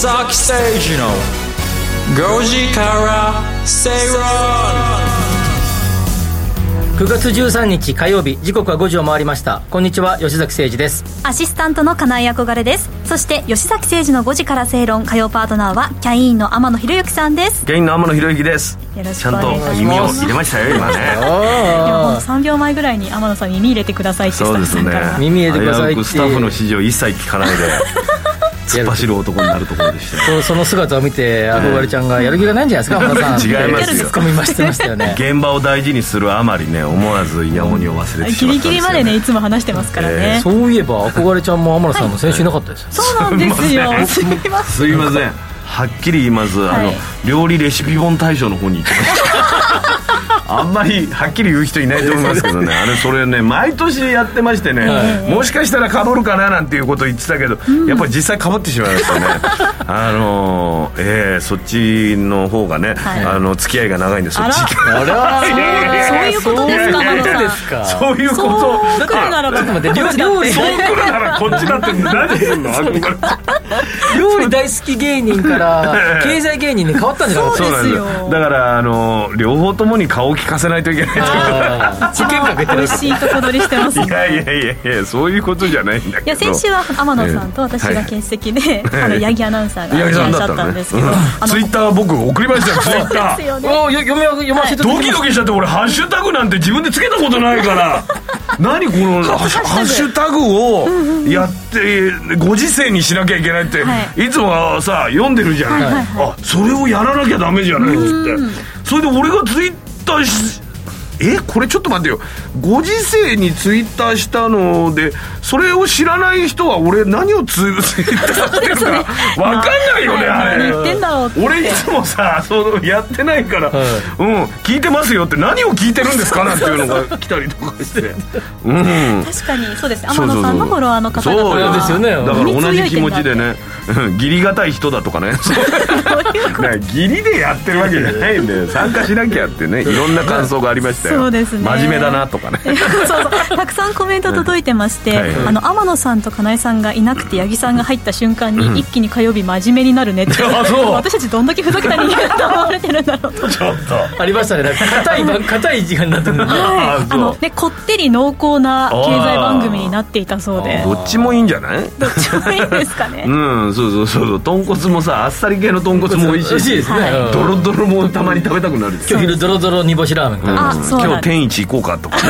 崎誠二の5時から正論9月13日火曜日時刻は5時を回りました。こんにちは吉崎誠二です。アシスタントの金井憧れです。そして吉崎誠二の5時から正論。火曜パートナーはキャインの天野博之さんです。キャインの天野博之です。よろしちゃんとくお願いします。耳を入れましたよ今ね。でもほんと3秒前ぐらいに天野さん耳入れてくださいってそうですね。耳入れてくださいって。スタッフの指示を一切聞かないで突っ走る男になるところでした。そ うその姿を見て憧れちゃんがやる気がないんじゃないですか浜田さん。違いますよ。ツッコミましてましたよね。現場を大事にするあまりね思わずイヤホンを忘れてしギまったんですよ、ね、リギリまでねいつも話してますからね、そういえば憧れちゃんも天野さんも先週いなかったですよ。そうなんですよ。すみません。すいません。はっきり言います、あのはい。料理レシピ本大賞の方に行ってましたあんまりはっきり言う人いないと思いますけどね。あれそれね毎年やってましてね、もしかしたらかぶるかななんていうことを言ってたけど、やっぱり実際かぶってしまいましたね。あのえーそっちの方がね、はい。あの付き合いが長いんでそっちあら。あれはそういうことですか？そういうこと天野さんですか？そういうこと。そう来るならばちょっと待って料料理そう来るならこっちだって何すんの料理大好き芸人から経済芸人に変わったんじゃないですか？そうですよなんですだからあの両方ともに顔を利かせないといけないあー保険かけてる美味しいとこ取りしてますね。いやいやいやいやそういうことじゃないんだけど。いや先週は天野さんと私が欠席で、あの八木アナウンサーがいらっしゃったんですけど、あのツイッター僕送りましたよツイッター。読み読ませてドキドキしちゃって俺ハッシュタグなんて自分でつけたことないから。何このハッシュハッシュタグをやってご時世にしなきゃいけないって、、はい。つもはさ読んでるじゃない、はいはいあそれをやらなきゃダメじゃないっつって。それで俺がツイッターしえこれちょっと待ってよ。ご時世にツイッターしたのでそれを知らない人は俺何をツ ツイッターしてるか 分かんないよねあれ。何言ってんだろうって。俺いつもさそのやってないから、うん聞いてますよって何を聞いてるんですかなんていうのが 来たりとかして。うん。確かにそうです。ねそうそうそう。天野さんのフォロワーの方々そうはですよね。だから同じ気持ちでね。うん義理がたい人だとかね。そう。ね義理でやってるわけじゃないんで参加しなきゃってね。いろんな感想がありましたよ。そうですね。真面目だなとかね。そうそう。たくさんコメント届いてまして、はいはい。あの天野さんと金井さんがいなくて八木さんが入った瞬間に、一気に火曜日真面目になるねって あそう。私たちどんだけふざけた人間だと思われてるんだろうと。ちょっと。ありましたね。なんか硬い番硬い時間にな。ってくるああのねこってり濃厚な経済番組になっていたそうで。どっちもいいんじゃない？どっちもいいですかね、うんそうそうそうそう。豚骨もさあっさり系の豚骨も美味しいしいですね、はい。うんドロドロもたまに食べたくなる。今日昼ドロドロ煮干しラーメンあうんそう今日天一行こうかとかね。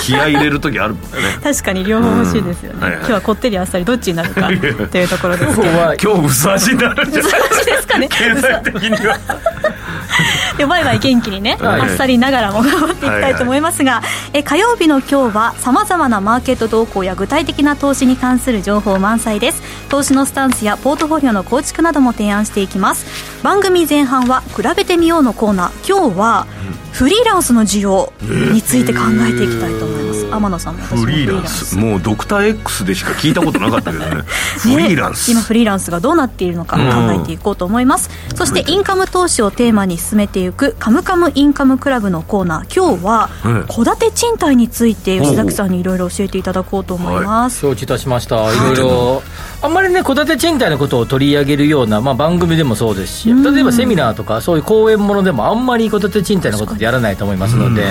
気合い入れる時あるもんね。確かに両方欲しいですよね、うん。はいはい。今日はこってりあっさりどっちになるかというところですけど。今日薄味になるんじゃない私ですかね。経済的には でバイバイ元気にね、はい。あっさりながらも頑張っていきたいと思いますが、え火曜日の今日はさまざまなマーケット動向や具体的な投資に関する情報満載です。投資のスタンスやポートフォリオの構築なども提案していきます。番組前半は比べてみようのコーナー。今日はフリーランスの需要について考えていきたいと思います、天野さんもフリーランス。もうドクター X でしか聞いたことなかったけどね。フリーランス。今フリーランスがどうなっているのか考えていこうと思います、そしてインカム投資をテーマに進めていく「カムカムインカムクラブ」のコーナー。今日はうん戸建て賃貸について吉崎さんにいろいろ教えていただこうと思います、承知いたしました。い。ろいろあんまりね戸建て賃貸のことを取り上げるような、まあ、番組でもそうですし例えばセミナーとかそういう講演ものでもあんまり戸建て賃貸のことってやらないと思いますので、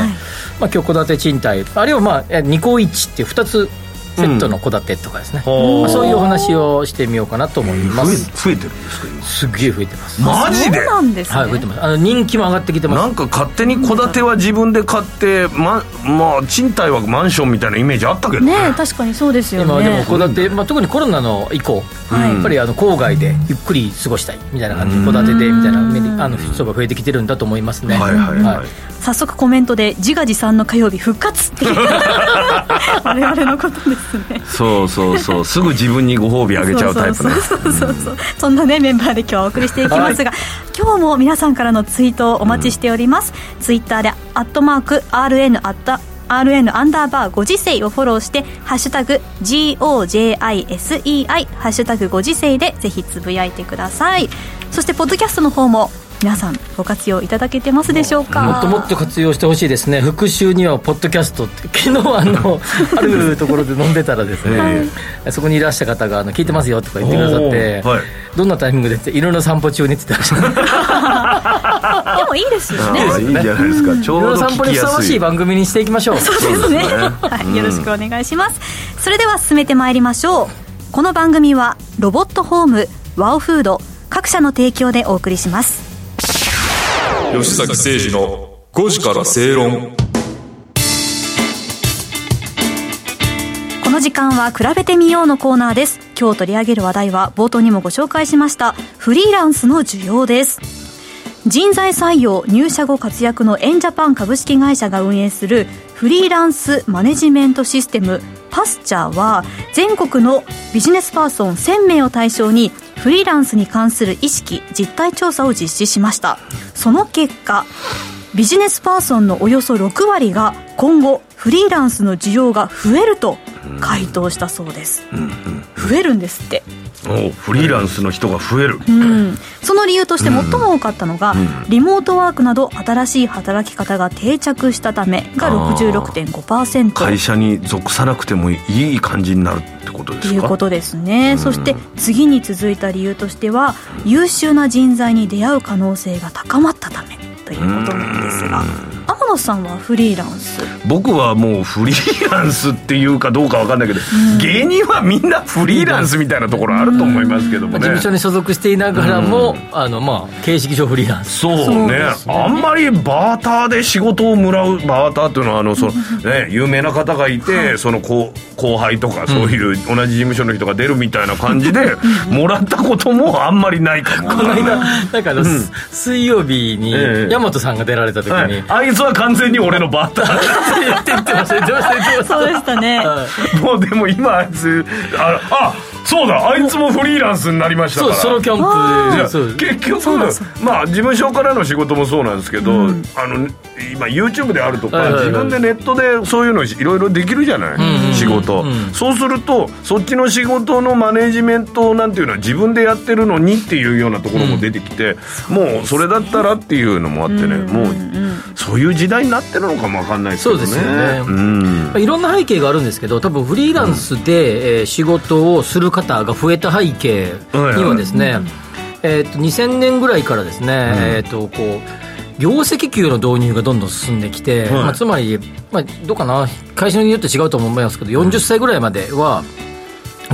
まあ、今日戸建て賃貸あるいはまあえ二項一っていう2つセットの戸建てとかですね、うん。まあ、そういうお話をしてみようかなと思います。増えてるんですかすっげえ増えてます。今マジで？そうなんですね、はい増えてます。あの人気も上がってきてます。なんか勝手に戸建ては自分で買ってままあ賃貸はマンションみたいなイメージあったけどね。え確かにそうですよね。今でも戸建て、まあ、特にコロナの以降、はい。やっぱりあの郊外でゆっくり過ごしたいみたいな感じで戸建てでみたいなあの人が増えてきてるんだと思いますね。はいはい。はい早速コメントで自画自賛の火曜日復活って。我々のことですね。そうそうそう。すぐ自分にご褒美あげちゃうタイプね。そうそうそうそうそう。そんなねメンバーで今日はお送りしていきますが、今日も皆さんからのツイートをお待ちしております、ツイッターで「アットマーク #RN アット RN アンダーバーご時世をフォローして「ハッシュタグ #GOJISEI」ハッシュタグご時世でぜひつぶやいてください。そしてポッドキャストの方も皆さんご活用いただけてますでしょうか？もっともっと活用してほしいですね。復習にはポッドキャストって。昨日あの あるところで飲んでたらですね、はい、そこにいらした方があの聞いてますよとか言ってくださって、はい、どんなタイミングでって犬の散歩中にって言ってました でもいいですよね。いいじゃないですか。ちょうど散歩にふさわしい番組にしていきましょう。そうですね、はい、よろしくお願いします、それでは進めてまいりましょう。この番組はロボットホームワオフード各社の提供でお送りします吉崎誠二の5時から正論。この時間は比べてみようのコーナーです。今日取り上げる話題は冒頭にもご紹介しました。フリーランスの需要です。人材採用入社後活躍のエンジャパン株式会社が運営するフリーランスマネジメントシステムパスチャーは全国のビジネスパーソン1000名を対象にフリーランスに関する意識実態調査を実施しました。その結果ビジネスパーソンのおよそ6割が今後フリーランスの需要が増えると回答したそうです、うんうん、増えるんですってフリーランスの人が増える、うん、その理由として最も多かったのが、うん、リモートワークなど新しい働き方が定着したためが66.5%会社に属さなくてもいい感じになるってことですか？いうことですね、うん、そして次に続いた理由としては優秀な人材に出会う可能性が高まったためということなんですが。天野さんはフリーランス？僕はもうフリーランスっていうかどうか分かんないけど、うん、芸人はみんなフリーランスみたいなところあると思いますけどもね、事務所に所属していながらも、あのまあ形式上フリーランスそうね、ね、あんまりバーターで仕事をもらうバーターっていうのはあのその、ね、有名な方がいて、はい、その後後輩とかそういう同じ事務所の人が出るみたいな感じでもらったこともあんまりないかもこの間なんかあの、うん、水曜日に大和さんが出られた時に、はい、あいつは完全に俺のバッター。って言ってました言ってました言ってましたそうでしたね、もうでも今あいつああそうだあいつもフリーランスになりましたから。そうソロキャンプで。結局まあ事務所からの仕事もそうなんですけど、うん、あの今 YouTube であるとか、自分でネットでそういうのいろいろできるじゃない、仕事、そうするとそっちの仕事のマネジメントなんていうのは自分でやってるのにっていうようなところも出てきて、もうそれだったらっていうのもあってね、もうそういう時代になってるのかも分かんないですけどね。そうですよね、うん、いろんな背景があるんですけど多分フリーランスで、えー、仕事をする方が増えた背景にはですね、えー、と2000年ぐらいからですね、えー、とこう業績給の導入がどんどん進んできて、はい、まあ、つまり、まあ、どうかな、会社によって違うと思いますけど、40歳ぐらいまでは、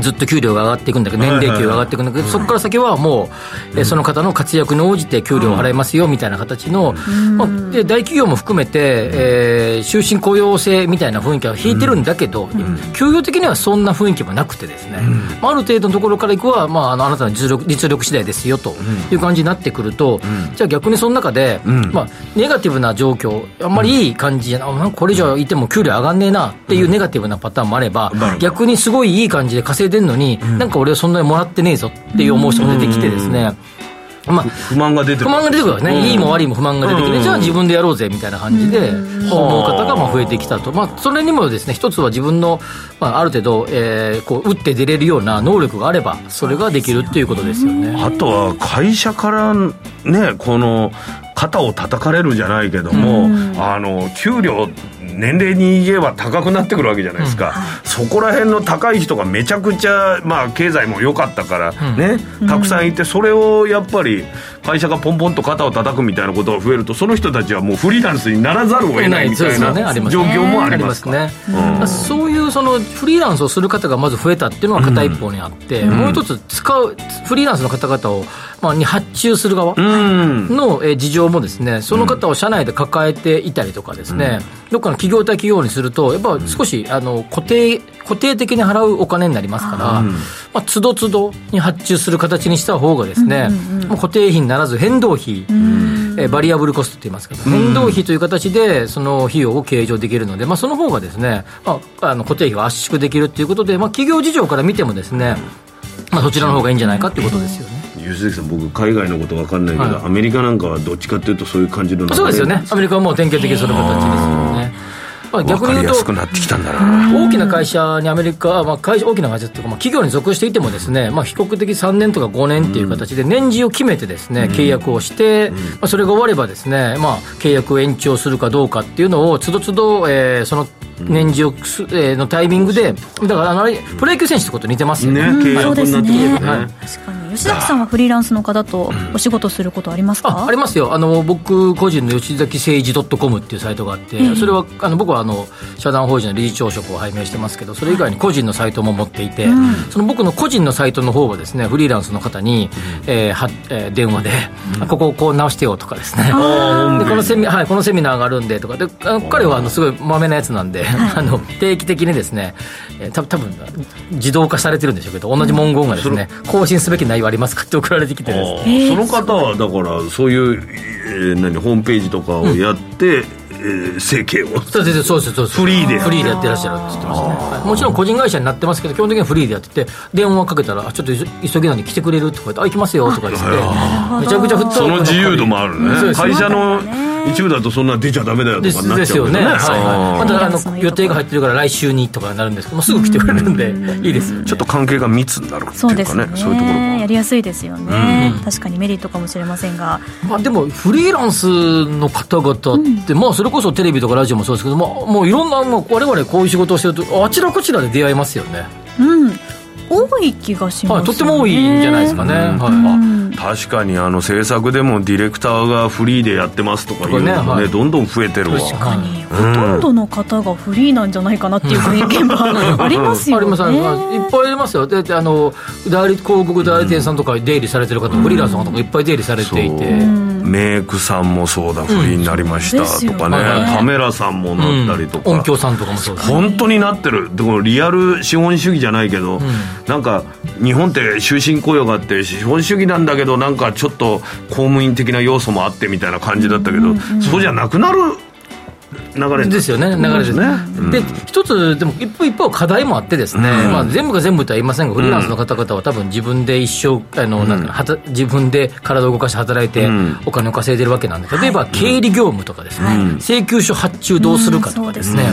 ずっと給料が上がっていくんだけど、年齢給が上がっていくんだけど、そこから先はもう、えその方の活躍に応じて給料を払いますよみたいな形の、まあ、で大企業も含めて、えー、終身雇用制みたいな雰囲気は引いてるんだけど、給与的にはそんな雰囲気もなくてですね、まあ、ある程度のところからいくは、まあ、あのあなたの実力実力次第ですよという感じになってくると、じゃあ逆にその中で、まあ、ネガティブな状況、あんまりいい感じじゃな、これ以上いても給料上がんねえなっていうネガティブなパターンもあれば、逆にすごいいい感じで稼いでるのに、うん、なんか俺はそんなにもらってねえぞっていう思う人も出てきてですね、まあ、不満が出てくる。不満が出てくるわけね、いいも悪いも不満が出てきて、じゃあ自分でやろうぜみたいな感じで思う方がまあ増えてきたと、まあ、それにもですね一つは自分の、まあ、ある程度、えー、こう打って出れるような能力があればそれができるっていうことですよね。あとは会社からねこの肩を叩かれるじゃないけども、あの給料年齢に言えば高くなってくるわけじゃないですか、うん。はい、そこら辺の高い人がめちゃくちゃ、まあ、経済も良かったからね、うん、たくさんいてそれをやっぱり会社がポンポンと肩を叩くみたいなことが増えるとその人たちはもうフリーランスにならざるを得ないみたいな状況もありますね。そういうそのフリーランスをする方がまず増えたっていうのが片一方にあって、もう一つ使うフリーランスの方々を、まあ、に発注する側の事情もですねその方を社内で抱えていたりとかですね、どっかの企業対企業にするとやっぱ少しあの固定固定的に払うお金になりますから、まあ、つどつどに発注する形にした方がですね、固定費にならず変動費、えバリアブルコストって言いますけど、変動費という形でその費用を計上できるので、まあ、その方がですね、まあ、あの固定費を圧縮できるということで、まあ、企業事情から見てもですね、まあ、そちらの方がいいんじゃないかということですよね。吉崎さん僕海外のこと分かんないけど、はい、アメリカなんかはどっちかっていうとそういう感じのそうですよね。アメリカはもう典型的にその形ですよね。まあ、逆に言うと大きな会社にアメリカ、まあ、会社大きな会社というか、まあ、企業に属していてもですね、まあ、比較的3年とか5年っていう形で年次を決めてですね、契約をして、まあ、それが終わればですね、まあ、契約を延長するかどうかっていうのをつどつど、えー、その年次を、えー、のタイミングでだからあのプロ野球選手ってこと似てますよね、ね契約になってくるね、はい、確かに吉崎さんはフリーランスの方とお仕事することありますか、あありますよ。あの僕個人の吉崎誠二 .com っていうサイトがあって、えー、それはあの僕はあの社団法人の理事長職を拝命してますけどそれ以外に個人のサイトも持っていて、その僕の個人のサイトの方はですねフリーランスの方に、えーはえー、電話で、うん、ここをこう直してよとかですね。でこのセミ、はい、このセミナーがあるんでとか。であの彼はあのすごいまめなやつなんで、はい、あの定期的にですね、えー、た多分自動化されてるんでしょうけど同じ文言がですね、更新すべき内容ありますかって送られてきてですねその方はだからそういう、えー、何ホームページとかをやって、うんえー、生計を。そうですそうですフリーで。フリーでやってらっしゃるって言ってますね、はい、もちろん個人会社になってますけど基本的にはフリーでやってて電話かけたらちょっと急ぎなんで来てくれるとか言ってあ行きますよとか言ってめちゃくちゃその自由度もあるね。会社の一部だとそんな出ちゃダメだよとかなっちゃう、ね、ですよね、はいはい、またあの予定が入ってるから来週にとかになるんですけどすぐ来てくれるんで。いいですよ、ね、ちょっと関係が密になるっていうかねそうね。そういうところもやりやすいですよね、確かにメリットかもしれませんが、まあ、でもフリーランスの方々って、まあそれこそテレビとかラジオもそうですけど、まあ、もういろんなもう我々こういう仕事をしてるとあちらこちらで出会いますよね。うん。多い気がします、ね、はい、とっても多いんじゃないですかね、はい、確かにあの制作でもディレクターがフリーでやってますとかいうのがね、ねどんどん増えてるわ。確かに、ほとんどの方がフリーなんじゃないかなっていう現場ありますよね、ありますいっぱいありますよ。であの代理広告代理店さんとか出入りされてる方、フリーランスの方がいっぱい出入りされていて、メイクさんもそうだ、フリーになりましたとかね、カメラさんもなったりとか、音響さんとかもそうです本当になってる、でもリアル資本主義じゃないけど、なんか日本って終身雇用があって、資本主義なんだけど、なんかちょっと公務員的な要素もあってみたいな感じだったけど、そうじゃなくなる流れですよね、流れですね。で、一つ、でも一方一方課題もあってですね、まあ全部が全部とは言いませんが、フリーランスの方々は多分自分で一生、あの、なんか自分で体を動かして働いてお金を稼いでるわけなんで、例えば経理業務とかですね、請求書発注どうするかとかですね、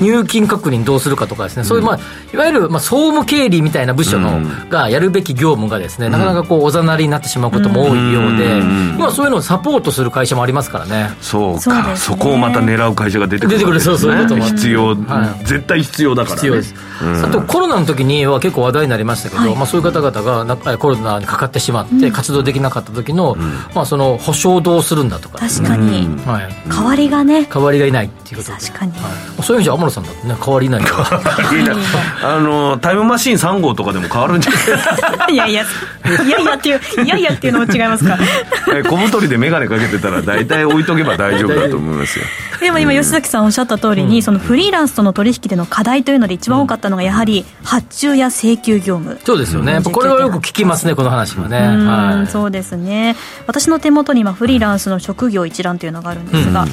入金確認どうするかとかですね、そういう、まあ、いわゆる、まあ、総務経理みたいな部署の、がやるべき業務がですね、なかなかこう、おざなりになってしまうことも多いようで、今そういうのをサポートする会社もありますからね。そうか、そこをまた狙う会社が出てくる、出てくる。そうそういうことも必要、はい、絶対必要だから、ね、必要です、うん、あとコロナの時には結構話題になりましたけど、はい、まあ、そういう方々がなコロナにかかってしまって活動できなかった時の、うん、まあ、その保証どうするんだとか、確かに、はい、代わりがね。代わりがいないっていうこと確かに、はい、そういう意味じゃ天野さんだってね代わりい。ない。あのタイムマシーン3号とかでも変わるんじゃない？いやいやいやいやっていういやいやっていうのも違いますか 小太りで眼鏡かけてたら大体置いとけば大丈夫だと思いますよ。でも今吉崎さんおっしゃった通りに、そのフリーランスとの取引での課題というので一番多かったのがやはり発注や請求業務、そうですよね、これはよく聞きますねこの話はね、はい、そうですね。私の手元に今フリーランスの職業一覧というのがあるんですが、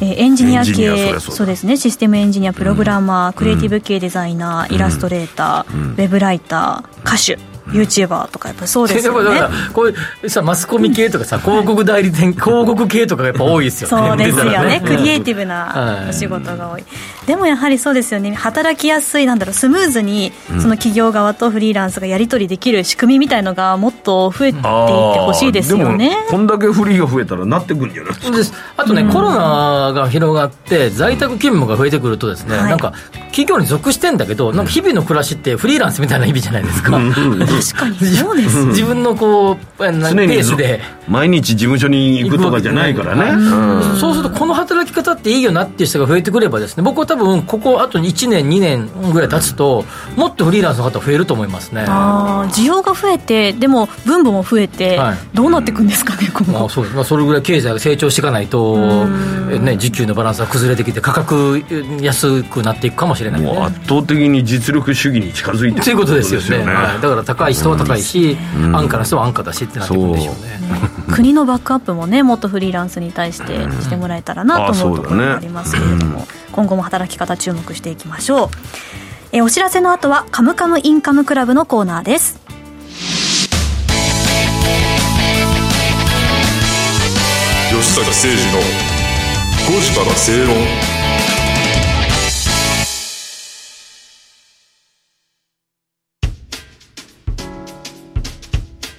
えー、エンジニア系そうですね。システムエンジニアプログラマー、クリエイティブ系デザイナー、イラストレーター、ウェブライター歌手ユーチューバーとかやっぱそうですよね。こういうさマスコミ系とかさ広告代理店広告系とかやっぱ多いですよね。そうですよね。ねクリエイティブなお仕事が多い。でもやはりそうですよね。働きやすいなんだろうスムーズにその企業側とフリーランスがやり取りできる仕組みみたいのがもっと増えていってほしいですよね。こんだけフリーが増えたらなってくるんじゃないですか？あとね、うん、コロナが広がって在宅勤務が増えてくるとですね、はい、なんか企業に属してんだけどなんか日々の暮らしってフリーランスみたいな日々じゃないですか？確かにそうです、自分のこうペースで。毎日事務所に行くとかじゃないからね、うん、そうするとこの働き方っていいよなっていう人が増えてくればですね僕は多分ここあと1年2年ぐらい経つともっとフリーランスの方増えると思いますね。あ需要が増えてでも分母も増えて、はい、どうなっていくんですかね今後、あ、そうまあ、それぐらい経済が成長していかないと、ね、時給のバランスが崩れてきて価格安くなっていくかもしれない、ね、圧倒的に実力主義に近づいてるということですよね、ねはい、だから高い人は高いし、安価な人は安価だしってなってくるんでしょうね。国のバックアップもねもっとフリーランスに対してしてもらえたらなと思うところがありますけれども、今後も働き方注目していきましょう。えお知らせの後は「カムカムインカムクラブ」のコーナーです「」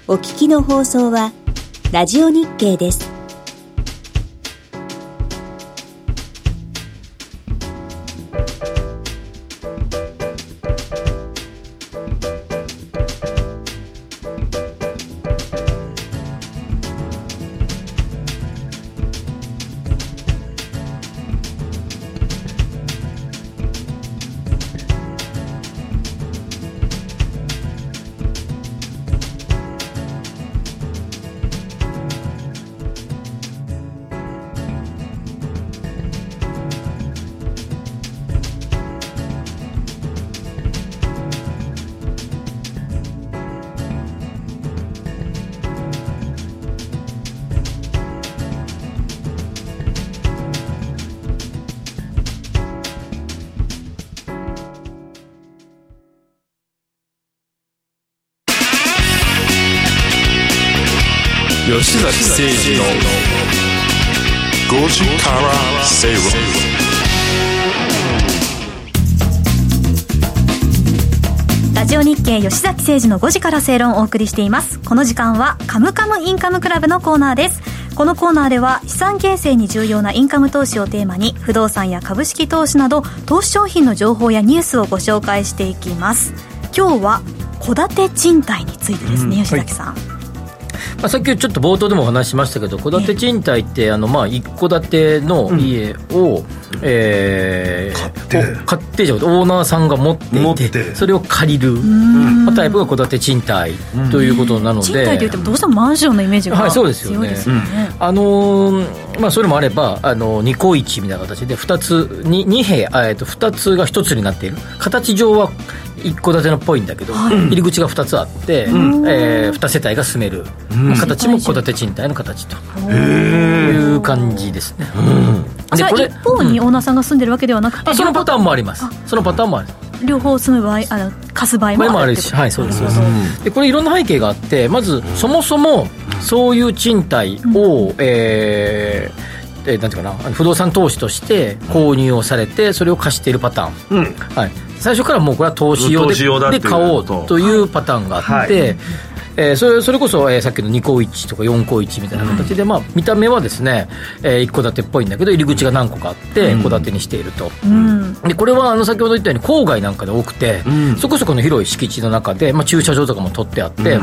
お聞きの放送は「ラジオ日経」です。崎誠二の5時から正論ラジオ日経吉崎誠二の5時から正論をお送りしています。この時間はカムカムインカムクラブのコーナーです。このコーナーでは資産形成に重要なインカム投資をテーマに不動産や株式投資など投資商品の情報やニュースをご紹介していきます。今日は戸建て賃貸についてですね、うん、吉崎さん、はいまあ、さっきちょっと冒頭でもお話しましたけど、戸建て賃貸って、あのまあ一戸建ての家を、うん、えー、買って、買ってじゃオーナーさんが持っていて、それを借りる、まあ、タイプが戸建て賃貸ということなので、賃貸といっても、どうしてもマンションのイメージが、はい、そうですよね。あのー、まあ、それもあれば、あの2個1みたいな形で、2つ、2, 2部屋、えっと、2つが1つになっている、形上は一戸建てのっぽいんだけど、はい、入り口が2つあって、うん、えー、2世帯が住める、うん、形も戸建て賃貸の形という感じですね、うん、じゃあ一方にオーナーさんが住んでるわけではなくて、そのパターンもあります。そのパターンもある両方住む場合あの貸す場合もあるしはいそうです。そうです、でこれいろんな背景があってまずそもそもそういう賃貸を、うん、えーえー、なんていうかな不動産投資として購入をされてそれを貸しているパターン、うん。はい、最初からもうこれは投資用でで買おうというパターンがあって、はいえー、それそれこそ、えー、さっきの2個1とか4個1みたいな形で、うん、まあ、見た目はですね、えー、1戸建てっぽいんだけど入り口が何個かあって戸建てにしていると、うん、でこれはあの先ほど言ったように郊外なんかで多くて、うん、そこそこの広い敷地の中で、まあ、駐車場とかも取ってあって、うん。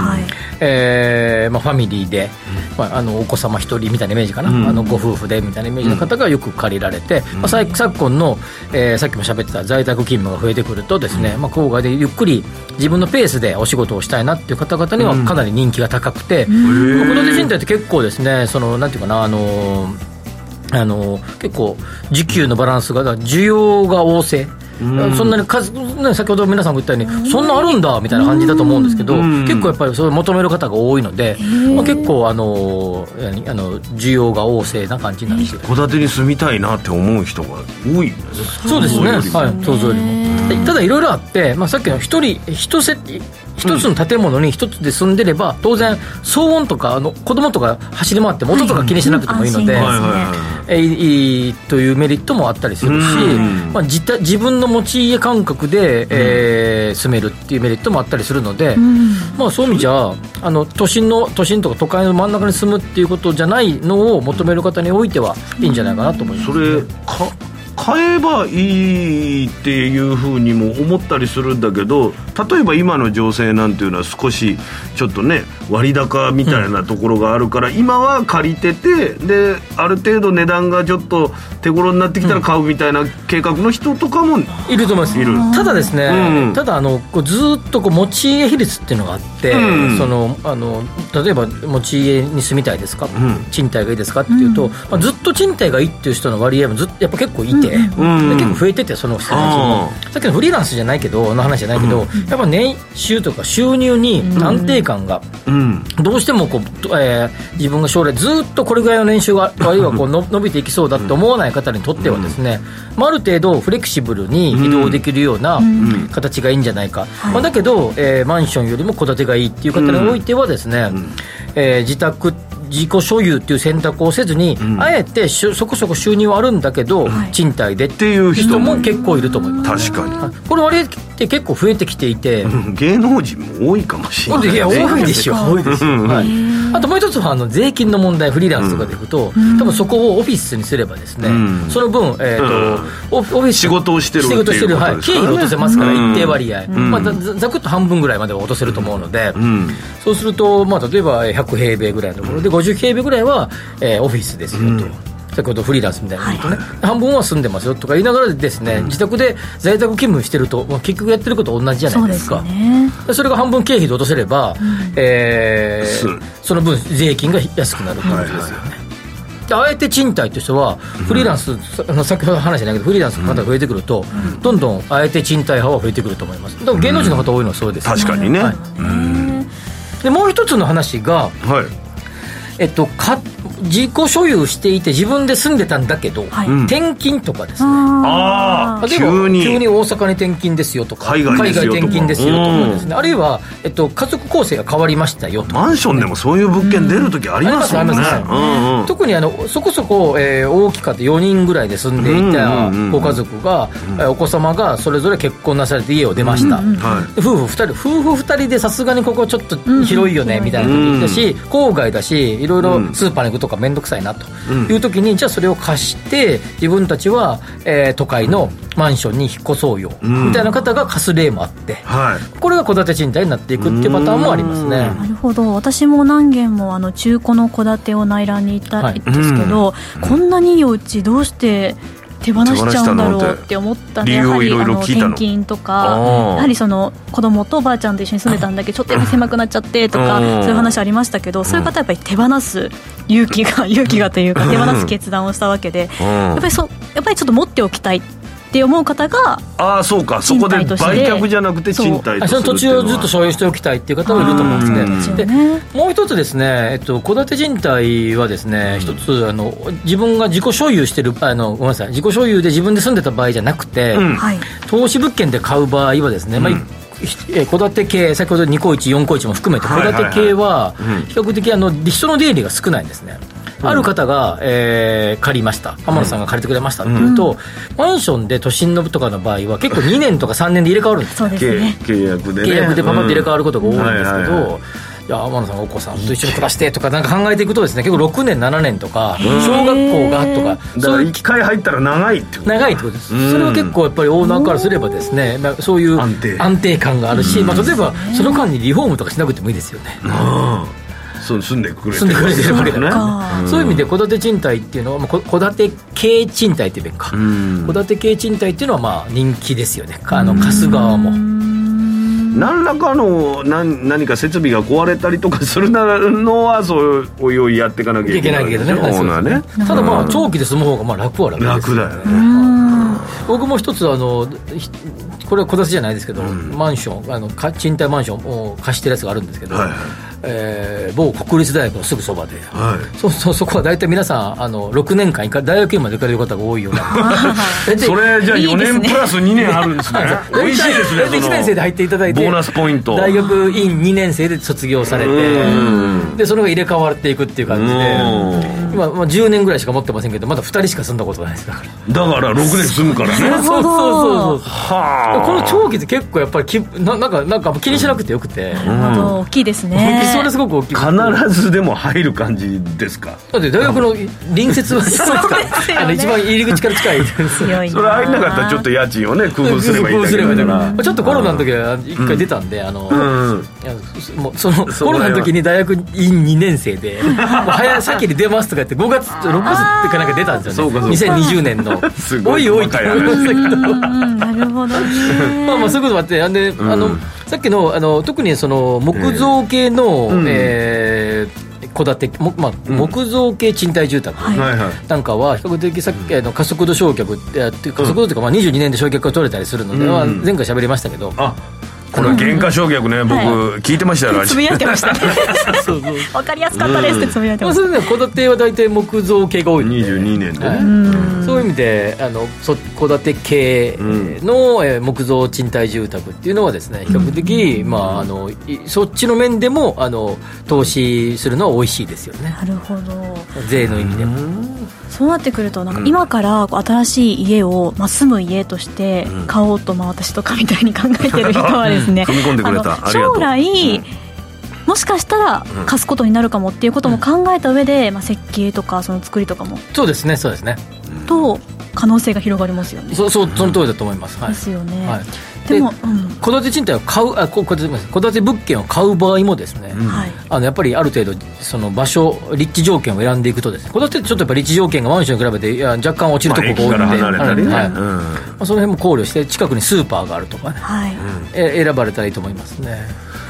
えーまあ、ファミリーで、まあ、あのお子様1人みたいなイメージかな、あのご夫婦でみたいなイメージの方がよく借りられて、まあ、昨今の、えー、さっきも喋ってた在宅勤務が増えてくるとですね、まあ、郊外でゆっくり自分のペースでお仕事をしたいなっていう方々にはかなり人気が高くて、この地震って結構ですねそのなんていうかなあのあの結構需給のバランスが需要が旺盛。そんなに数、ね、先ほど皆さんが言ったように、そんなあるんだみたいな感じだと思うんですけど、結構やっぱりそれを求める方が多いので、まあ、結構あの、あの需要が旺盛な感じなんですよ戸建てに住みたいなって思う人が多いそうですね、はい、想像よりも。ただ、いろいろあって、まあ、さっきの一人、一世一つの建物に一つで住んでれば、当然、騒音とか、あの子供とか走り回って、音とか気にしなくてもいいので、えいいというメリットもあったりするし、まあ、自自分の持ち家感覚で、えー、住めるっていうメリットもあったりするので、まあ、そういう意味じゃあの都心の都心とか都会の真ん中に住むっていうことじゃないのを求める方においてはいいんじゃないかなと思います。それか買えばいいっていうふうにも思ったりするんだけど例えば今の情勢なんていうのは少しちょっとね割高みたいなところがあるから、うん、今は借りててである程度値段がちょっと手頃になってきたら買うみたいな計画の人とかもいると思います。いる。ただですね、うん、ただあのこうずっとこう持ち家比率っていうのがあって、うん、そのあの例えば持ち家に住みたいですか、賃貸がいいですか？っていうと、まあ、ずっと賃貸がいいっていう人の割合もずっとやっぱ結構いて、結構増えててその人たちも。さっきのフリーランスじゃないけどの話じゃないけど、やっぱ年収とか収入に安定感が、どうしてもこう、えー、自分が将来ずっとこれぐらいの年収があるいはこう の伸びていきそうだって思わない方にとってはですね、まあ、ある程度フレキシブルに移動できるような形がいいんじゃないか、まあ、だけど、えー、マンションよりも戸建てがいいっていう方においてはですね、えー、自宅自己所有っていう選択をせずに、うん、あえてそこそこ収入はあるんだけど、はい、賃貸でっていう人も結構いると思います。確かに。これ割って結構増えてきていて、うん芸能人も多いかもしれないいや多いでしょ多いですよ、はい、あともう一つはあの税金の問題フリーランスとかでいくと、多分そこをオフィスにすればですね、ん。その分、えーとオフオフィス仕事をしてる仕事してる、ってはい経ことですからね。費落とせますからうん一定割合、まあ、ざくっと半分ぐらいまでは落とせると思うので、うん。そうすると、まあ、例えばえー100平米ぐらいのところで50平米ぐらいは、えーオフィスですよと。先ほどフリーランスみたいなの言うとね、半分は住んでますよとか言いながらですね、自宅で在宅勤務してると、まあ、結局やってること同じじゃないでか。そうですすよ。ね。でそれが半分経費で落とせれば、えーすその分税金が安くなるということですよね。であえて賃貸としては、フリーランス、あの先ほど話じゃないけど、フリーランスの方が増えてくると、どんどんあえて賃貸派は増えてくると思います。でも芸能人の方多いのはそうです、確かにね、はい。でもう一つの話が、はい。えっと、か自己所有していて自分で住んでたんだけど、はい。転勤とかですね。ああ急に。急に大阪に転勤ですよとか海外ですよとか。転勤ですよとうんかですね。あるいは、えっと、家族構成が変わりましたよとかマンションでもそういう物件出る時ありますもんね、ありますあります。うんうん。特にあのそこそこ、えー大きかった4人ぐらいで住んでいたうんうん。うんご家族が、えーお子様がそれぞれ結婚なされて家を出ました、はい。で夫婦2人夫婦2人でさすがにここちょっと広いよねみたいな時だし、郊外だしいろいろスーパーに行くとか面倒くさいなという時に、じゃあそれを貸して自分たちは、えー都会のマンションに引っ越そうよ、みたいな方が貸す例もあってはい。これが戸建て賃貸になっていくっていうパターンもありますね。なるほど。私も何軒もあの中古の戸建てを内覧に行ったはいんですけど、こんなにいいお家どうして手放しちゃうんだろうって思ったねやはりあの理由をいろいろ聞いたの。転勤とかやはりその子供とおばあちゃんと一緒に住んでたんだけどちょっとやっぱ狭くなっちゃってとかうん。そういう話ありましたけどそういう方はやっぱり手放す勇気が 勇気がというか手放す決断をしたわけでうん。やっぱりそうやっぱりちょっと持っておきたいって思う方がああそうか。そこで売賃貸として。却じゃなくて賃貸あその土地をずっと所有しておきたいっていう方もいると思うんですね。でもう一つですね、えっと、戸建て賃貸はですね、一つあの、自分が自己所有してるあの、ごめんなさい、自己所有で自分で住んでた場合じゃなくて、投資物件で買う場合はですね、まあ戸建て系、先ほど2個1、4個1も含めて、戸建て系はうん。比較的あの人の出入りが少ないんですね。ある方が、えー借りました、浜田さんが借りてくれました。っていうと、マンションで都心のとかの場合は、結構2年とか3年で入れ替わるんですそうです契ね契約でね。契約でパパッと入れ替わることが多いんですけうんはいはいはいや天野さんがお子さんと一緒に暮らしてとかなんか考えていくとですね結構6年7年とか小学校がとかだからそういう。一回入ったら長いってこと。長いってことです、うん。それは結構やっぱりオーナーからすればですね、まあ、そういう安定。安定感があるし、まあ、例えばその間にリフォームとかしなくてもいいですよね。うん。そう住んでくれて住んでくれてるわけだね。かそういう意味で戸建て賃貸っていうのはまあこ戸建て系賃貸っていうべきか。ん。戸建て系賃貸っていうのはまあ人気ですよね。あの貸す側も何らかの何何か設備が壊れたりとかするのはそういうやっていかなきゃいいけないけどね。ね。ただまあうん。長期で住む方がまあ楽は楽です。楽だよね。僕も一つあのひこれは戸建てじゃないですけど、マンションあのか賃貸マンションを貸してるやつがあるんですけど、はいはいえー某国立大学のすぐそばで、はい。そうそうそこは大体皆さんあの6年間行か大学院まで行かれる方が多いような。それじゃあ4いいですね。年プラス2年あるんですね。美味しいですね大体1年生で入っていただいてボーナスポイント。大学院2年生で卒業されてうん。でそれが入れ替わっていくっていう感じで。うん。今、まあ、10年ぐらいしか持ってませんけどまだ2人しか住んだことないです。だからだから6年住むからね。そうそうそうそう。はあ。この長期って結構やっぱりきななんかなんか気にしなくてよくて、大きいですねそれすごく大きい必ずでも入る感じですか？だって大学の隣接はそうですか？らですよね。あの一番入り口から近い。それ入んなかったらちょっと家賃をね工夫すればいいんだけど。工夫すればいいんだなからちょっとコロナの時は一回出たんで、あの、うん。もうそのコロナの時に大学院2年生で、もう早先に出ますとか言って、5月、6月ってかなんか出たんですよね、そうかそうか。2020年の。す、ごいおいおいって思いましたけど、うん。なるほどね。まあまあそういうこともあって、あんであのさっきのあの特にその木造系の、えー戸建て、もまあ、木造系賃貸住宅。なんかは比較的さっきあの加速度償却って加速度というかまあ22年で償却が取れたりするので、うん。まあ前回喋りましたけど、あこれ原価償却ね、僕、聞いてましたよ、つぶやいてましたね。そうそう分かりやすかったですってつぶやいてました。それね戸建ては大体木造系が多い。ので22年ではいね。そういう意味であのそ戸建て系の、えー木造賃貸住宅っていうのはですね比較的、まあ、あのいそっちの面でもあの投資するのは美味しいですよね。なるほど。税の意味でも。そうなってくるとなんか今から新しい家を、まあ、住む家として買おうと、まあ、私とかみたいに考えてる人はですね。踏み込んでくれた。将来、もしかしたら貸すことになるかもっていうことも考えた上で、まあ、設計とかその作りとかも。そうですねそうですね。と可能性が広がりますよね、そうそうその通りだと思います、はい。ですよね、はいでも、戸建て賃貸を買うあここ戸建て物件を買う場合もですね、はい。あのやっぱりある程度その場所立地条件を選んでいくとですね。戸建てってちょっとやっぱり立地条件がマンションに比べていや若干落ちるところが多いので、まあはい。うん。まあ、その辺も考慮して近くにスーパーがあるとかね、はい、え選ばれたらいいと思いますね。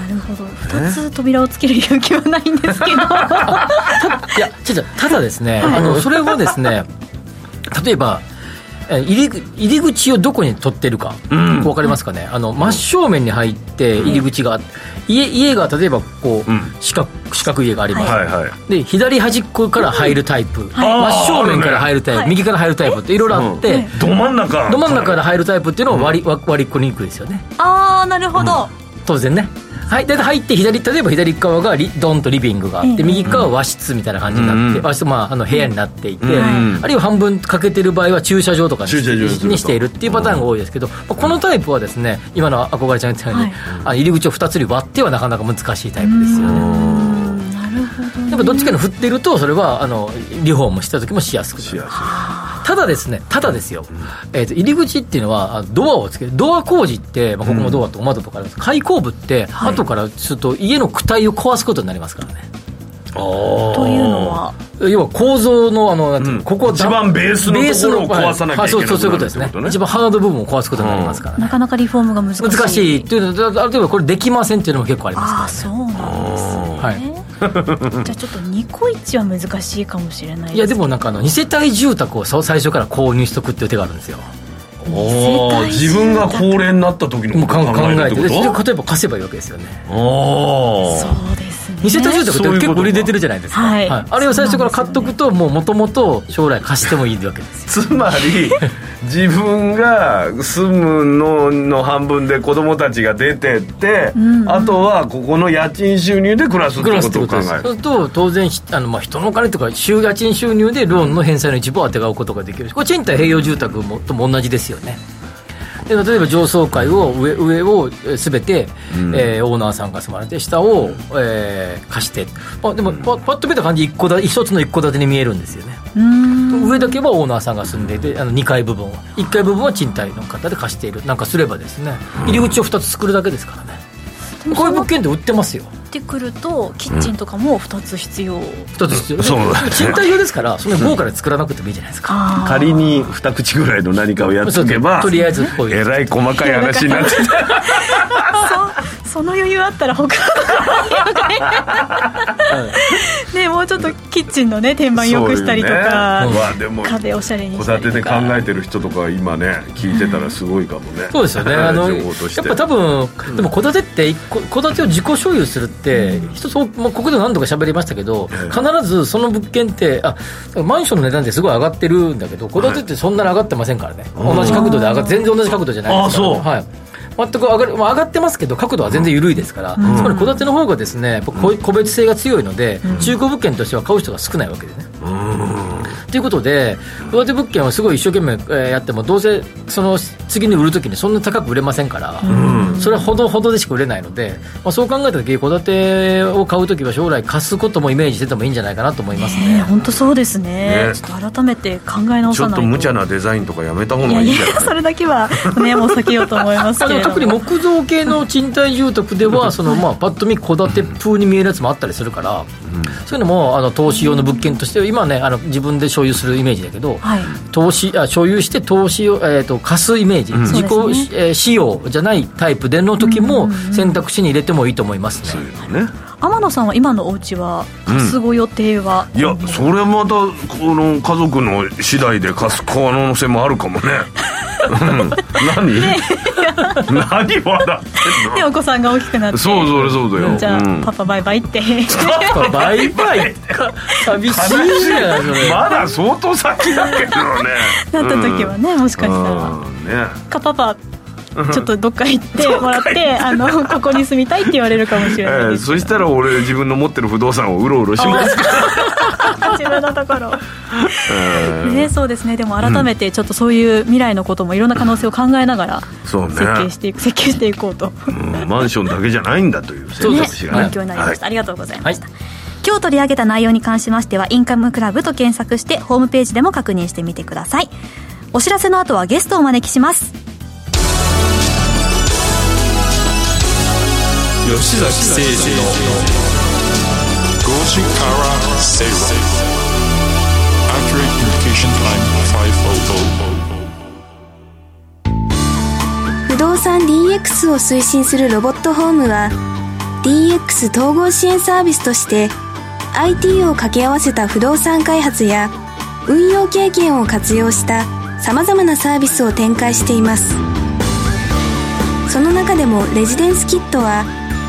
なるほど。2つ扉をつける勇気はないんですけど。いやちょちょただですね、あのそれはですね例えばえ入り口入り口をどこに取ってるか、ん。分かりますかね？あの真正面に入って入り口が、家家が例えばこう、うん。四角四角い家があります、はいはい。で左端っこから入るタイプ、はい。真正面から入るタイプ、はい。右から入るタイプってい。ろいろあって、うん。ど真ん中。ど真ん中から入るタイプっていうのは割り,、割りっこにくいですよね。ああなるほど、当然ねはい、で入って左例えば左側がリドンとリビングがあって、ええ右側は和室みたいな感じになって、うん和室、まあ、あの部屋になっていて、うんあるいは半分かけてる場合は駐車場とかに駐車場にしているっていうパターンが多いですけど、まあこのタイプはですね今の憧れちゃんが言ったように、はい。あ入り口を2つに割ってはなかなか難しいタイプですよね。うん。なるほど、ね、やっぱどっちかに振ってるとそれはあのリフォームした時もしやすくなる。しやただですねただですよ、えー、と入り口っていうのはあドアをつけるドア工事って、まあ、ここもドアと窓とかあるんです。開口部って、はい。後からすると家の躯体を壊すことになりますからね。というのは？要は構造のあのうん。ここは一番ベースのところを壊さなきゃいけないそうそうそういうことですね。ね。一番ハード部分を壊すことになりますからね、なかなかリフォームが難しい。難しいっていうのはある程度これできませんっていうのも結構ありああますそうなんですね、はい じゃあちょっとニコイチは難しいかもしれないですいやでもなんかあの2世帯住宅をそう最初から購入しとくっていう手があるんですよ。おー自分が高齢になった時のもう考ことを考えるってこと例えば貸せばいいわけですよね。おー。そうですね二世帯住宅って結構売り出てるじゃないですか、はい。あれを最初から買っとくともうもともと将来貸してもいいわけですよ。つまり 自分が住むのの半分で子供たちが出てって、んうん。あとはここの家賃収入で暮らすってことを考える。そうすると当然ひあの、まあ、人のお金とか週家賃収入でローンの返済の一部を当てがうことができるしこれ賃貸併用住宅もとも同じですよねで例えば上層階を上上をすべて、えーオーナーさんが住まれて下を、えー貸して、まあ、でもパパッと見た感じ一戸だ一つの一戸建てに見えるんですよね。上だけはオーナーさんが住んでいてあの2階部分は。1階部分は賃貸の方で貸している。なんかすればですね入り口を2つ作るだけですからねこういう物件って売ってますよ。ってくるとキッチンとかも2つ必要、2つ必要そう賃貸用ですからそんな豪華で作らなくてもいいじゃないですか。仮に二口ぐらいの何かをやっつけばとりあえずえらい細かい話になってそ その余裕あったら他ねもうちょっとキッチンのね天板良くしたりとか、ね。まあでも壁おしゃれに戸したりとか。建てで考えてる人とか今ね聞いてたらすごいかもね。そうですよね。あのやっぱ多分でも戸建てって一戸戸建てを自己所有するって一つ、まあ、ここでも何度か喋りましたけどええ。必ずその物件ってあマンションの値段ってすごい上がってるんだけど戸建てってそんなに上がってませんからね。同じ角度で上が全然同じ角度じゃないですから。あそう。はい全く上がる、まあ、上がってますけど角度は全然緩いですから、つまり戸建ての方がですね個別性が強いので、中古物件としては買う人が少ないわけでねということで、戸建て物件をすごい一生懸命えーやっても、どうせその次に売るときにそんな高く売れませんから、それはほどほどでしか売れないので、まあ、そう考えたとき、戸建てを買うときは将来貸すこともイメージしててもいいんじゃないかなと思いますね。本当そうですね。ね。ちょっと改めて考え直ちょっさないと。と無茶なデザインとかやめた方いやいがいいんじゃない？やそれだけはねもう避けようと思いますけ特に木造系の賃貸住宅では、そのまあパッと見、戸建て風に見えるやつもあったりするから、そういうのもあの投資用の物件として、今はね、あの自分で所有するイメージだけど、はい。投資あ所有して投資を、えー、と貸すイメージ、自己、そうですえー使用じゃないタイプでの時も選択肢に入れてもいいと思いますね。そういうのね。天野さんは今のお家は貸すご予定は、いやそれまたこの家族の次第で貸す可能性もあるかもね。うん何、何笑ってんでお子さんが大きくなって。そうそれそうだよ。じゃあ、うん。パパバイバイって。バイバイ？か寂しいじゃないそれ。まだ相当先だけどね。なった時はね、もしかしたら。かパパちょっとどっか行って もらってあのここに住みたいって言われるかもしれないそしたら俺自分の持ってる不動産をうろうろします。自分のところ。ええね、そうですね。でも改めてちょっとそういう未来のこともいろんな可能性を考えながらそうね。設計していく、設計していこうと、うん。マンションだけじゃないんだという選ね。択肢がね。勉強になりました、はい。ありがとうございました、今日取り上げた内容に関しましてはインカムクラブと検索してホームページでも確認してみてください。お知らせの後はゲストをお招きします吉崎誠二の5時から正論 Accurate Communication Time 500不動産 DX を推進するロボットホームは DX 統合支援サービスとして IT を掛け合わせた不動産開発や運用経験を活用したさまざまなサービスを展開しています。その中でもレジデンスキットは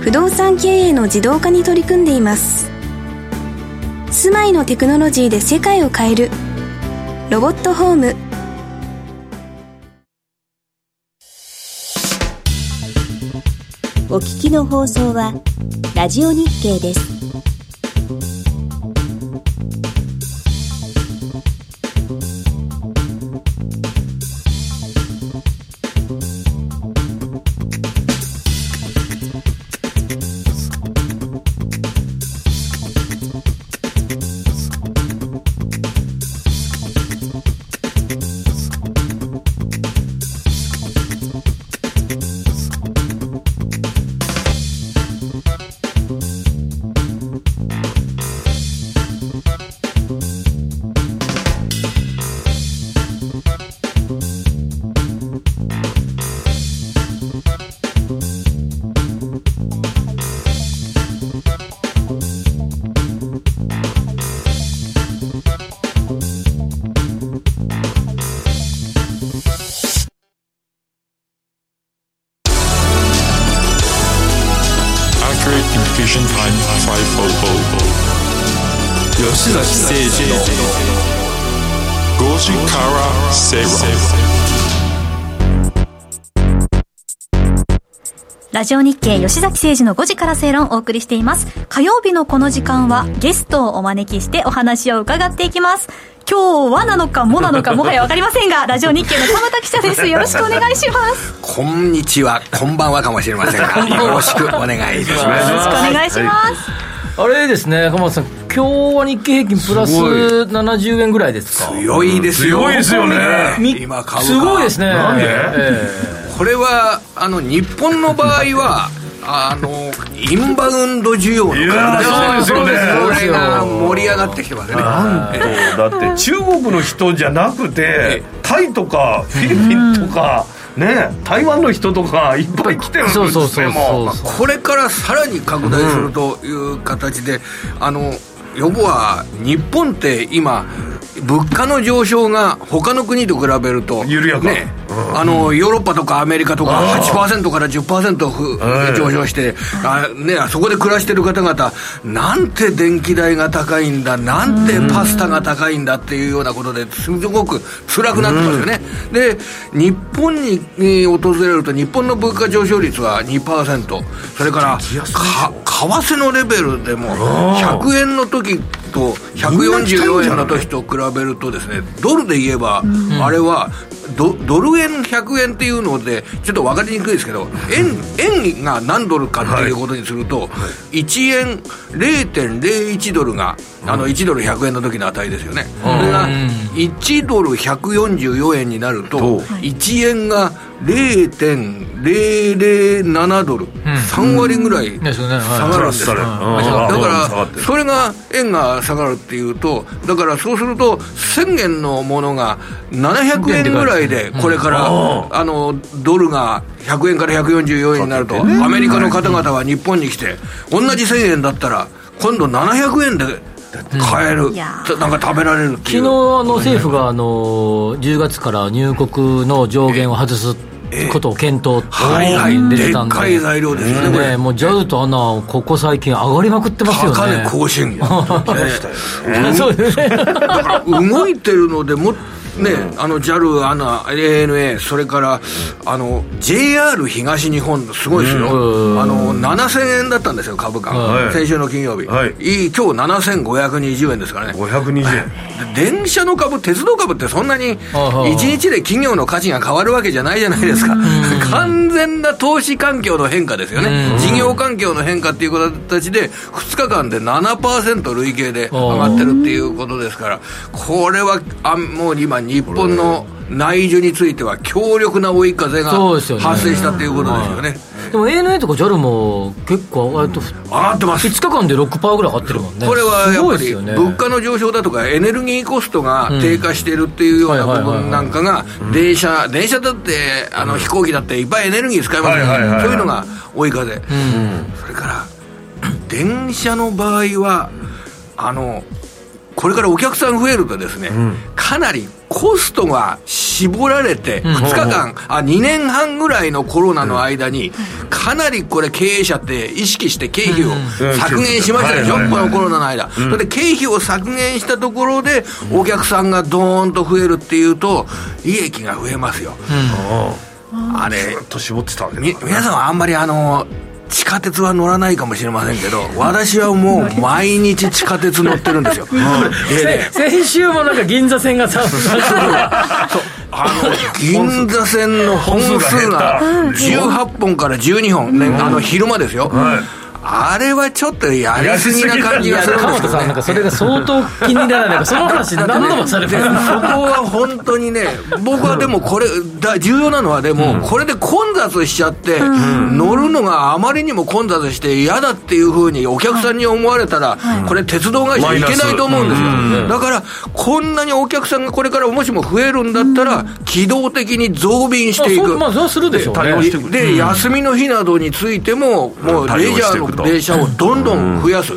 不動産経営の自動化に取り組んでいます。住まいのテクノロジーで世界を変える。ロボットホーム。お聞きの放送はラジオ日経です。ラジオ日経吉崎誠二の5時から正論をお送りしています。火曜日のこの時間はゲストをお招きしてお話を伺っていきます。今日はなのかもなのかもはやわかりませんが、ラジオ日経の鎌田記者です。よろしくお願いします。こんにちは、こんばんはかもしれませんが、よろしくお願いいたします。よろしくお願いします。あれですね鎌田さん今日は日経平均プラスすごい70円ぐらいですか？強いですよ。強いですよねすごいですねなんで？えこれは、あの、日本の場合は、あの、インバウンド需要の拡大ーそうですよ。ねこれが盛り上がってきてますね。なんとだって中国の人じゃなくてタイとかフィリピンとかね台湾の人とかいっぱい来てるんですねそうそうそうそうもう。これからさらに拡大するという形で、あの要は日本って今物価の上昇が他の国と比べると緩やか。ねあのヨーロッパとかアメリカとか8%から10%ふはい。上昇してあ、ね、そこで暮らしてる方々なんて電気代が高いんだなんてパスタが高いんだっていうようなことですごく辛くなってますよね、で日本にえー訪れると日本の物価上昇率は2%それからか為替のレベルでも100円の時と144円の時と比べるとですねドルで言えば、あれはドドル円100円っていうのでちょっと分かりにくいですけど円円が何ドルかっていうことにすると、1円0.01ドルがあの1ドル100円の時の値ですよね、それが1ドル144円になると1円が0.007ドル、うん、3割ぐらい下がるんですよ、だからそれが円が下がるっていうとだからそうすると1000円のものが700円ぐらいでこれから、あのドルが100円から144円になると、アメリカの方々は日本に来て同じ1000円だったら今度700円で買える、うん、なんか食べられる。昨日あの政府があの10月から入国の上限を外すことを検討はいはい。出てたんで、でっかい材料ですよね、もう JAL とアナ、ここ最近、上がりまくってますよね。高値更新、そうですね。だから動いてるのでもっね、あの JAL、ANA、ANA、それからあの JR 東日本、すごいですよ、あの7000円だったんですよ、株価、はい、先週の金曜日、はい、い今日7520円ですからね、520円。電車の株、鉄道株ってそんなに1日で企業の価値が変わるわけじゃないじゃないですか、完全な投資環境の変化ですよね、事業環境の変化っていう形で、2日間で7%累計で上がってるっていうことですから、これはあもう今、日本の内需については強力な追い風が発生したということですよね。でも ANA とか JAL も結構上がってます。5日間で6%ぐらい上がってるもんね。これはやっぱり物価の上昇だとかエネルギーコストが低下しているっていうような部分なんかが電車、電車だってあの飛行機だっていっぱいエネルギー使いますよね。そういうのが追い風。それから 電車の場合はあのこれからお客さん増えるとですね、うん、かなりコストが絞られて、2日間、あ、2年半ぐらいのコロナの間に、かなりこれ経営者って意識して経費を削減しましたでしょ、このコロナの間。それで経費を削減したところで、お客さんがドーンと増えるっていうと、利益が増えますよ。あれ、と絞ってたわけ皆さんはあんまりあの、地下鉄は乗らないかもしれませんけど、私はもう毎日地下鉄乗ってるんですよ。先週もなんか銀座線がさ、あの銀座線の本数が18本から12本、ね、あの昼間ですよ。はいあれはちょっとやりすぎな感じがするんですよ、ね、さんなんかそれが相当気にならないかその話何度もされてるそこは本当にね僕はでもこれだ重要なのはでも、これで混雑しちゃって、乗るのがあまりにも混雑して嫌だっていうふうにお客さんに思われたら、これ鉄道会社いけないと思うんですよ、だからこんなにお客さんがこれからもしも増えるんだったら、機動的に増便していく。まあそうするでしょうね。で休みの日などについてももうレジャーの電車をどんどん増やす、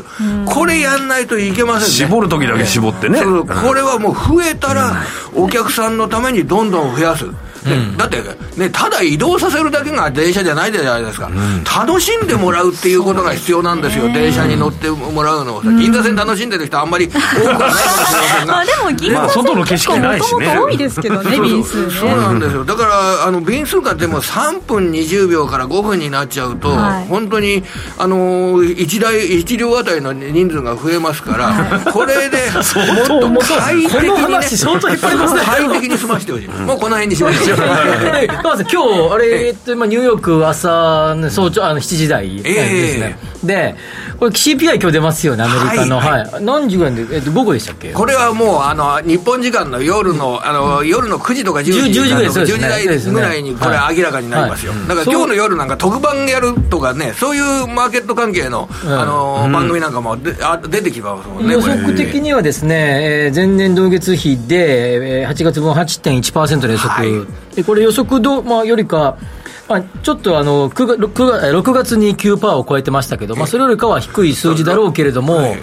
これやんないといけませんね。絞る時だけ絞ってね、これはもう増えたらお客さんのためにどんどん増やすね、だって、ね、ただ移動させるだけが電車じゃないじゃないですか、楽しんでもらうっていうことが必要なんですよ、電車に乗ってもらうのを、銀座線楽しんでる人、あんまり多くはないかもしれませんが、まあ、でも銀座線外の景色ないしね、多いですけどね、便数ね。そうなんですよ、だからあの便数がでも3分20秒から5分になっちゃうと、はい、本当にあの1台、1両あたりの人数が増えますから、はい、これでもっと快適に、ね、快適に済ましてほしい、もうこの辺にしましょう。まず今日、あれ、えっと、まあ、ニューヨーク朝、早朝、あの7時台ですね。えー、で、これ CPI 今日出ますよね、アメリカの。はい、はい、何時ぐらいで、えっと、午後でしたっけ？これはもう、あの、日本時間の夜の、あの、夜の9時とか10時 10, 時ぐらいです、ね、10時台ぐらいに、これ明らかになりますよ。だから今日の夜なんか特番やるとかね、そういうマーケット関係の、あの、番組なんかもであ出てきますもんね。予測的にはですね、えー、前年同月比で、8月分8.1%の予測。はいでこれ予測ど、まあ、よりか、まあ、ちょっとあの 9, 6, 6月に9%を超えてましたけど、まあ、それよりかは低い数字だろうけれども、はい、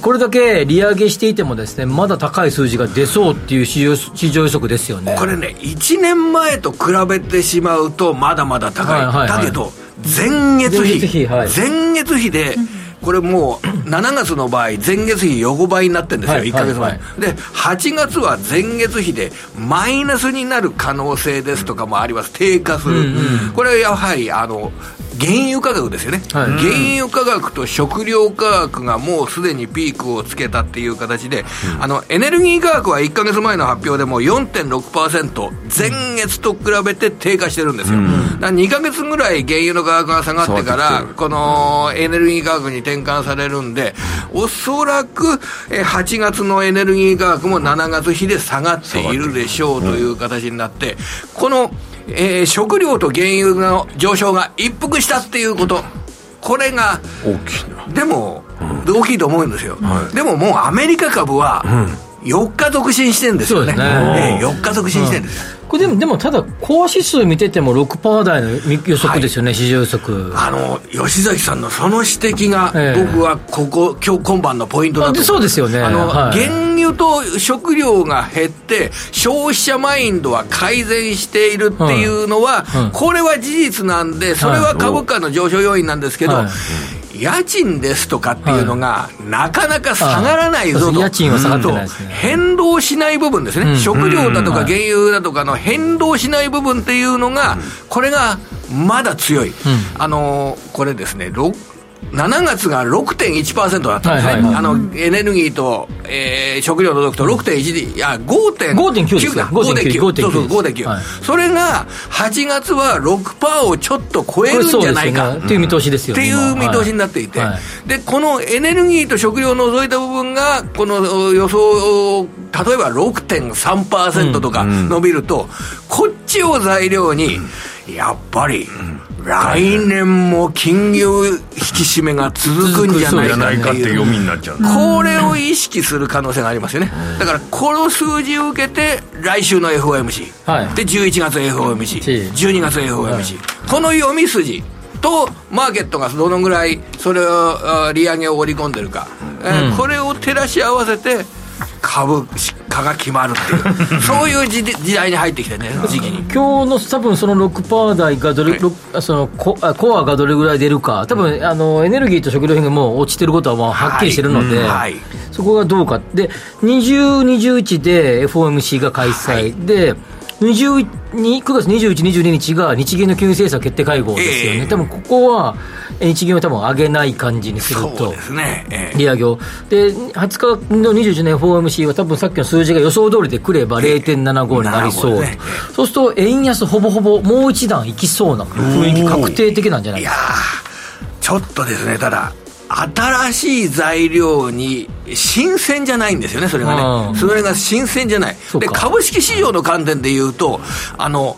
これだけ利上げしていてもです、ね、まだ高い数字が出そうっていう市場市場予測ですよね。これね、1年前と比べてしまうと、まだまだ高い、はいはいはい、だけど、前月比、前月比,、はい、前月比で、これもう7月の場合、前月比横ばいになってるんですよ、はい、1か月前、はいはい、で8月は前月比でマイナスになる可能性ですとかもあります、低下する、うんうん、これはやはりあの原油価格ですよね、はい。原油価格と食料価格がもうすでにピークをつけたっていう形で、あのエネルギー価格は1か月前の発表でも4.6%、前月と比べて低下してるんですよ、だから2か月ぐらい原油の価格が下がってから、このエネルギー価格に転換されるんで、おそらくえー8月のエネルギー価格も7月比で下がっているでしょうという形になって、この、えー食料と原油の上昇が一服したっていうこと、これが、大きいな。でも、大きいと思うんですよ、でももうアメリカ株は、4日続伸してるんですよね、そうですね。ええ4日続伸してるんですよ。これでも、でもただ、コア指数見てても6%台の予測ですよね、市場予測。あの吉崎さんのその指摘が、ええ。僕はここ、今日今晩のポイントだとそうですよね。あの、はい。原油と食料が減って、消費者マインドは改善しているっていうのは、うん。うん。これは事実なんで、それは株価の上昇要因なんですけど、はい家賃ですとかっていうのが、なかなか下がらないぞと、そう家賃は下がってないですね。と変動しない部分ですね、うん。食料だとかうん。原油だとかの変動しない部分っていうのが、これがまだ強い、あのこれですね、ろ7月が6.1%だったんですね、はいはいはい。あのエネルギーと、えー食料を除くと6.1で、いや、5.9 5.9ですか。だ、5.9、5.9そうそう、5.9、はい。それが8月は6%をちょっと超えるんじゃないか。ね。っていう見通しですよね。っていう見今通しになっていて、はい。はいでこのエネルギーと食料を除いた部分が、この予想、例えば6.3%とか伸びると、こっちを材料に、やっぱり、来年も金融引き締めが続くんじゃないかってていう読みになっちゃうこれを意識する可能性がありますよね、だからこの数字を受けて、来週の FOMC、はい。で11月 FOMC、12月 FOMC、はい。この読み筋と、マーケットがどのぐらいそれをあ利上げを織り込んでるか、えーうん。これを照らし合わせて、株価が決まるっていう、そういう時時代に入ってきてね、時期に。今日の多分その6%台がどれ、はい。そのコあコアがどれぐらい出るか、多分あのエネルギーと食料品がもう落ちてることはもうはっきりしてるので、はい。はいそこがどうか、で20、21で FOMC が開催、で20に9月21、22日が日銀の金融政策決定会合ですよね、ええ。多分ここはえ日銀は多分上げない感じにすると。ですね、えー利上げを。で、20日の21年 FOMC は多分さっきの数字が予想通りでくれば0.75になりそう。75ねそうすると円安ほぼほぼもう一段いきそうな雰囲気確定的なんじゃないいやですか。ーちょっとですね、ただ、新しい材料に新鮮じゃないんですよね、それがうんね。それが新鮮じゃない。で、株式市場の観点で言うと、あの、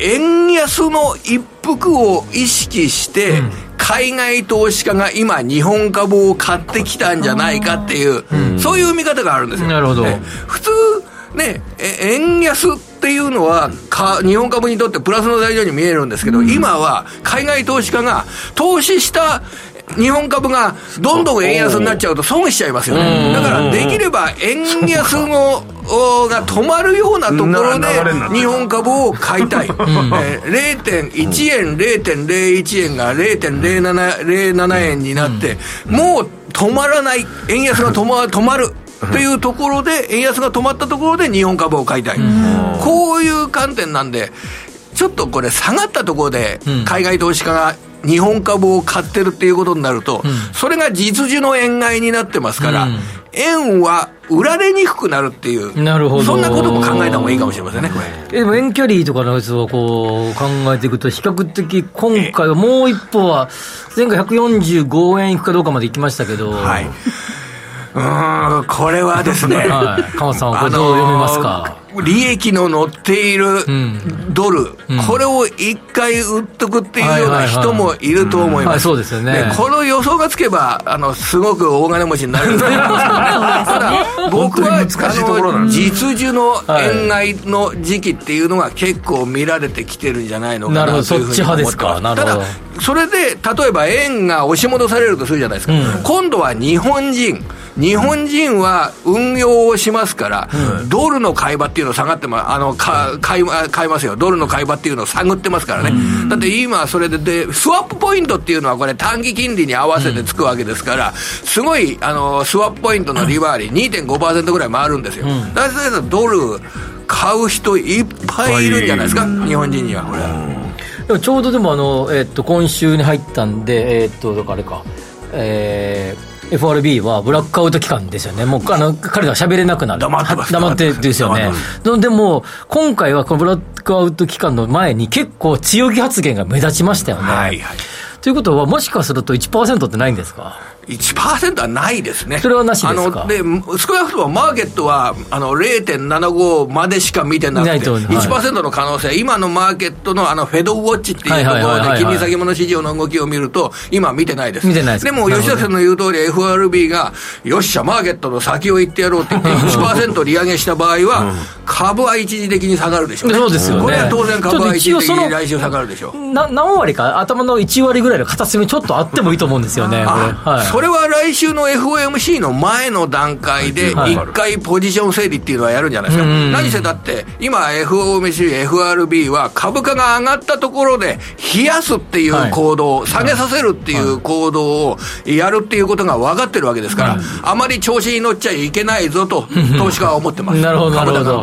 円安の一服を意識して、海外投資家が今、日本株を買ってきたんじゃないかっていう、そういう見方があるんですよ。なるほど。ね。普通、ね、え円安っていうのはか、日本株にとってプラスの材料に見えるんですけど、今は海外投資家が投資した日本株がどんどん円安になっちゃうと損しちゃいますよね。だからできれば円安のおが止まるようなところで日本株を買いたい。えー0.1円、0.01円が0.07円になって、もう止まらない、円安が止ま止まる。というところで、円安が止まったところで日本株を買いたい。こういう観点なんで、ちょっとこれ下がったところでうん。海外投資家が日本株を買ってるっていうことになると、それが実需の円買いになってますから、うん。円は売られにくくなるっていう、なるほど。そんなことも考えた方がいいかもしれませんね、これ。でも遠距離とかのやつをこう考えていくと、比較的今回はもう一歩は、前回145円いくかどうかまで行きましたけど、はい。うーん、これはですね、はい、さん、これどう読みますか？利益の乗っているん。ドル、うん。これを一回売っとくっていうような人もいると思います。はいそうですよね。この予想がつけば、あの、すごく大金持ちになれると思います。けどね。ただ、僕は、あの実需の円買いの時期っていうのが結構見られてきてるんじゃないのかなというふうに思ってます。そっち派ですか？なるほど。ただ、それで、例えば円が押し戻されるとするじゃないですか。うん。今度は日本人、日本人は運用をしますから、ドルの買い場っていうのを下がってま、あの、か買いま買いますよ。ドルの買い場っていうのを探ってますからね。だって今それでで、スワップポイントっていうのはこれ短期金利に合わせてつくわけですから、すごい、あの、スワップポイントの利回り2.5%ぐらい回るんですよ。だからドル買う人いっぱいいるんじゃないですか、日本人には。これでもちょうどでもあの、えっと今週に入ったんでえっとだからあれかえー FRB はブラックアウト期間ですよね、もうあの彼らは喋れなくなる、黙って黙ってですよね。でも今回はこのブラックアウト期間の前に、結構強気発言が目立ちましたよね。はいはい。ということは、もしかすると1%ってないんですか？1%はないですね。それはなしですか？あので、少なくともマーケットは、あの、0.75までしか見てなくて、ないとはい。1%の可能性、今のマーケットのあの、フェドウォッチっていうところで、金利先物市場の動きを見ると、今見てないです。見てないです。でも、吉田さんの言う通り、FRB が、よっしゃ、マーケットの先を言ってやろうって言って、1%利上げした場合は、株は一時的に下がるでしょう。ね。そうですよね。これは当然株は一時的に来週下がるでしょう。な何割か、頭の1割ぐらいの片隅ちょっとあってもいいと思うんですよね、これ。あはい、それは来週の FOMC の前の段階で、はい。一回ポジション整理っていうのはやるんじゃないですか、うん。何せだって、今、FOMC、FRB は株価が上がったところで、冷やすっていう行動、下げさせるっていう行動をやるっていうことが分かってるわけですから、あまり調子に乗っちゃいけないぞと、投資家は思ってます。なるほど、なるほど。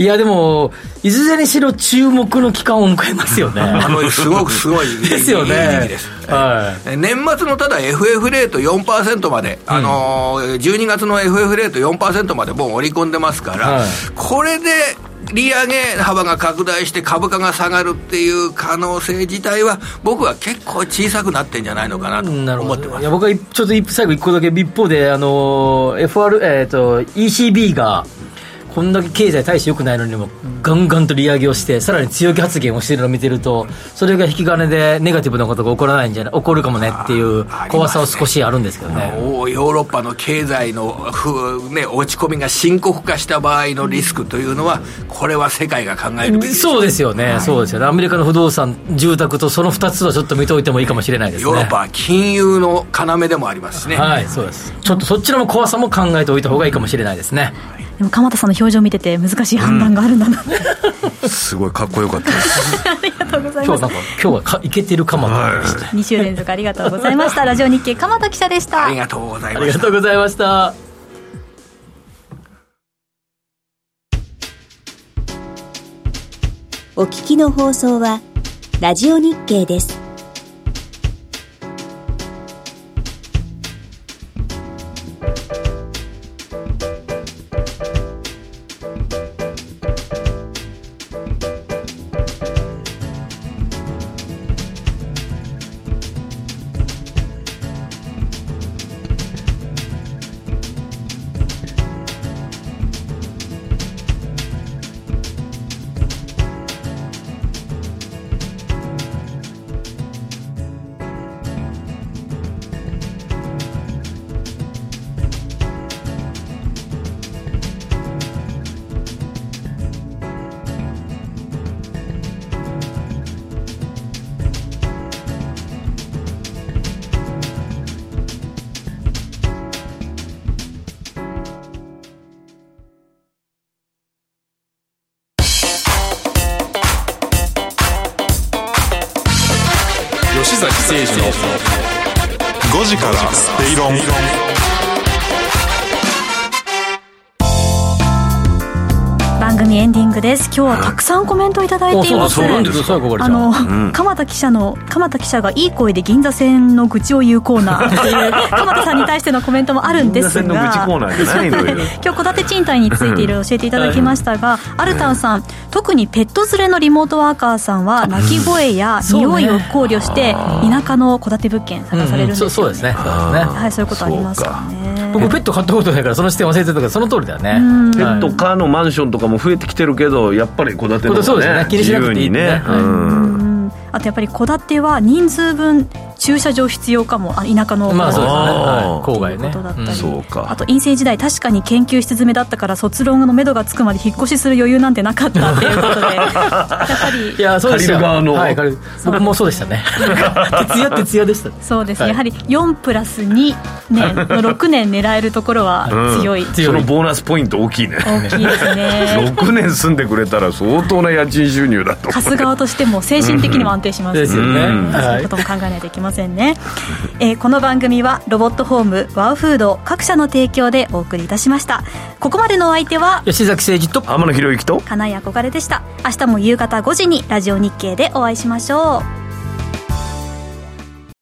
いや、でも、いずれにしろ注目の期間を迎えますよね。あのすごくすごい ですよね。は年末のただ FF レート4%まで、あのー12月の FF レート4%までもう織り込んでますから、はいこれで利上げ幅が拡大して株価が下がるっていう可能性自体は、僕は結構小さくなってんじゃないのかなと。思ってますいや、。僕は一ちょっと一最後一個だけ、一方で、あの、FR、えっ、と、ECB が、こんだけ経済大して良くないのにも、ガンガンと利上げをして、さらに強気発言をしているのを見てると、それが引き金でネガティブなことが起こらないんじゃない、起こるかもねっていう怖さは少しあるんですけどね。おヨーロッパの経済のふ、ね、落ち込みが深刻化した場合のリスクというのは、これは世界が考えるべきそうですよね、そうですよね。アメリカの不動産、住宅とその2つはちょっと見ておいてもいいかもしれないですね。ヨーロッパは金融の要でもありますしね。はい、そうです。ちょっとそっちの怖さも考えておいた方がいいかもしれないですね。でも鎌田さんの表情見てて難しい判断があるんだな、すごいかっこよかったですありがとうございます今日なんか、今日はかいけてるかもと思いました。2週連続ありがとうございましたラジオ日経鎌田記者でしたありがとうございありがました。とうございました。お聞きの放送はラジオ日経です。崎誠二の。5時からスペイロン。組エンディングです。今日はたくさんコメントいただいています。そうなん鎌田記者の鎌田記者がいい声で銀座線の愚痴を言うコーナーっていう 鎌田さんに対してのコメントもあるんですが。銀座線の愚痴コーナーじゃないのよ。今日戸建て賃貸についていろいろ教えていただきましたが、アルタンさん特にペット連れのリモートワーカーさんは鳴き声や匂いを考慮して田舎の戸建て物件探されるんですよ、ね。そうそうですね。そうですね。はいそういうことありますよね僕ペット飼ったことないからその視点忘れてたけどその通りだよね。うんペットカーのマンションとかも増えてきてるけどやっぱり戸建てのうですがね。ね気にしなくていいってね。自由にね、はい。うんうんあとやっぱり戸建ては人数分駐車場必要かも。あ田舎のまあそうですね。郊外ね。ことだったり、うん。そうか。あと陰性時代確かに研究室詰めだったから卒論の目処がつくまで引っ越しする余裕なんてなかったっていうことで。やっぱり。いやそうですよ。側の。はい、僕もそうでしたね。徹夜徹夜でしたそうですね、はい。やはり4プラス2年の6年狙えるところは強い、強い。そのボーナスポイント大きいね。大きいですね。6年住んでくれたら相当な家賃収入だと貸す側としても精神的にも安安定します。ですよね。そういうことも考えないといけませんね、えーこの番組はロボットホームワウフード各社の提供でお送りいたしました。ここまでのお相手は吉崎誠二と天野博之と金井憧れでした。明日も夕方5時にラジオ日経でお会いしましょう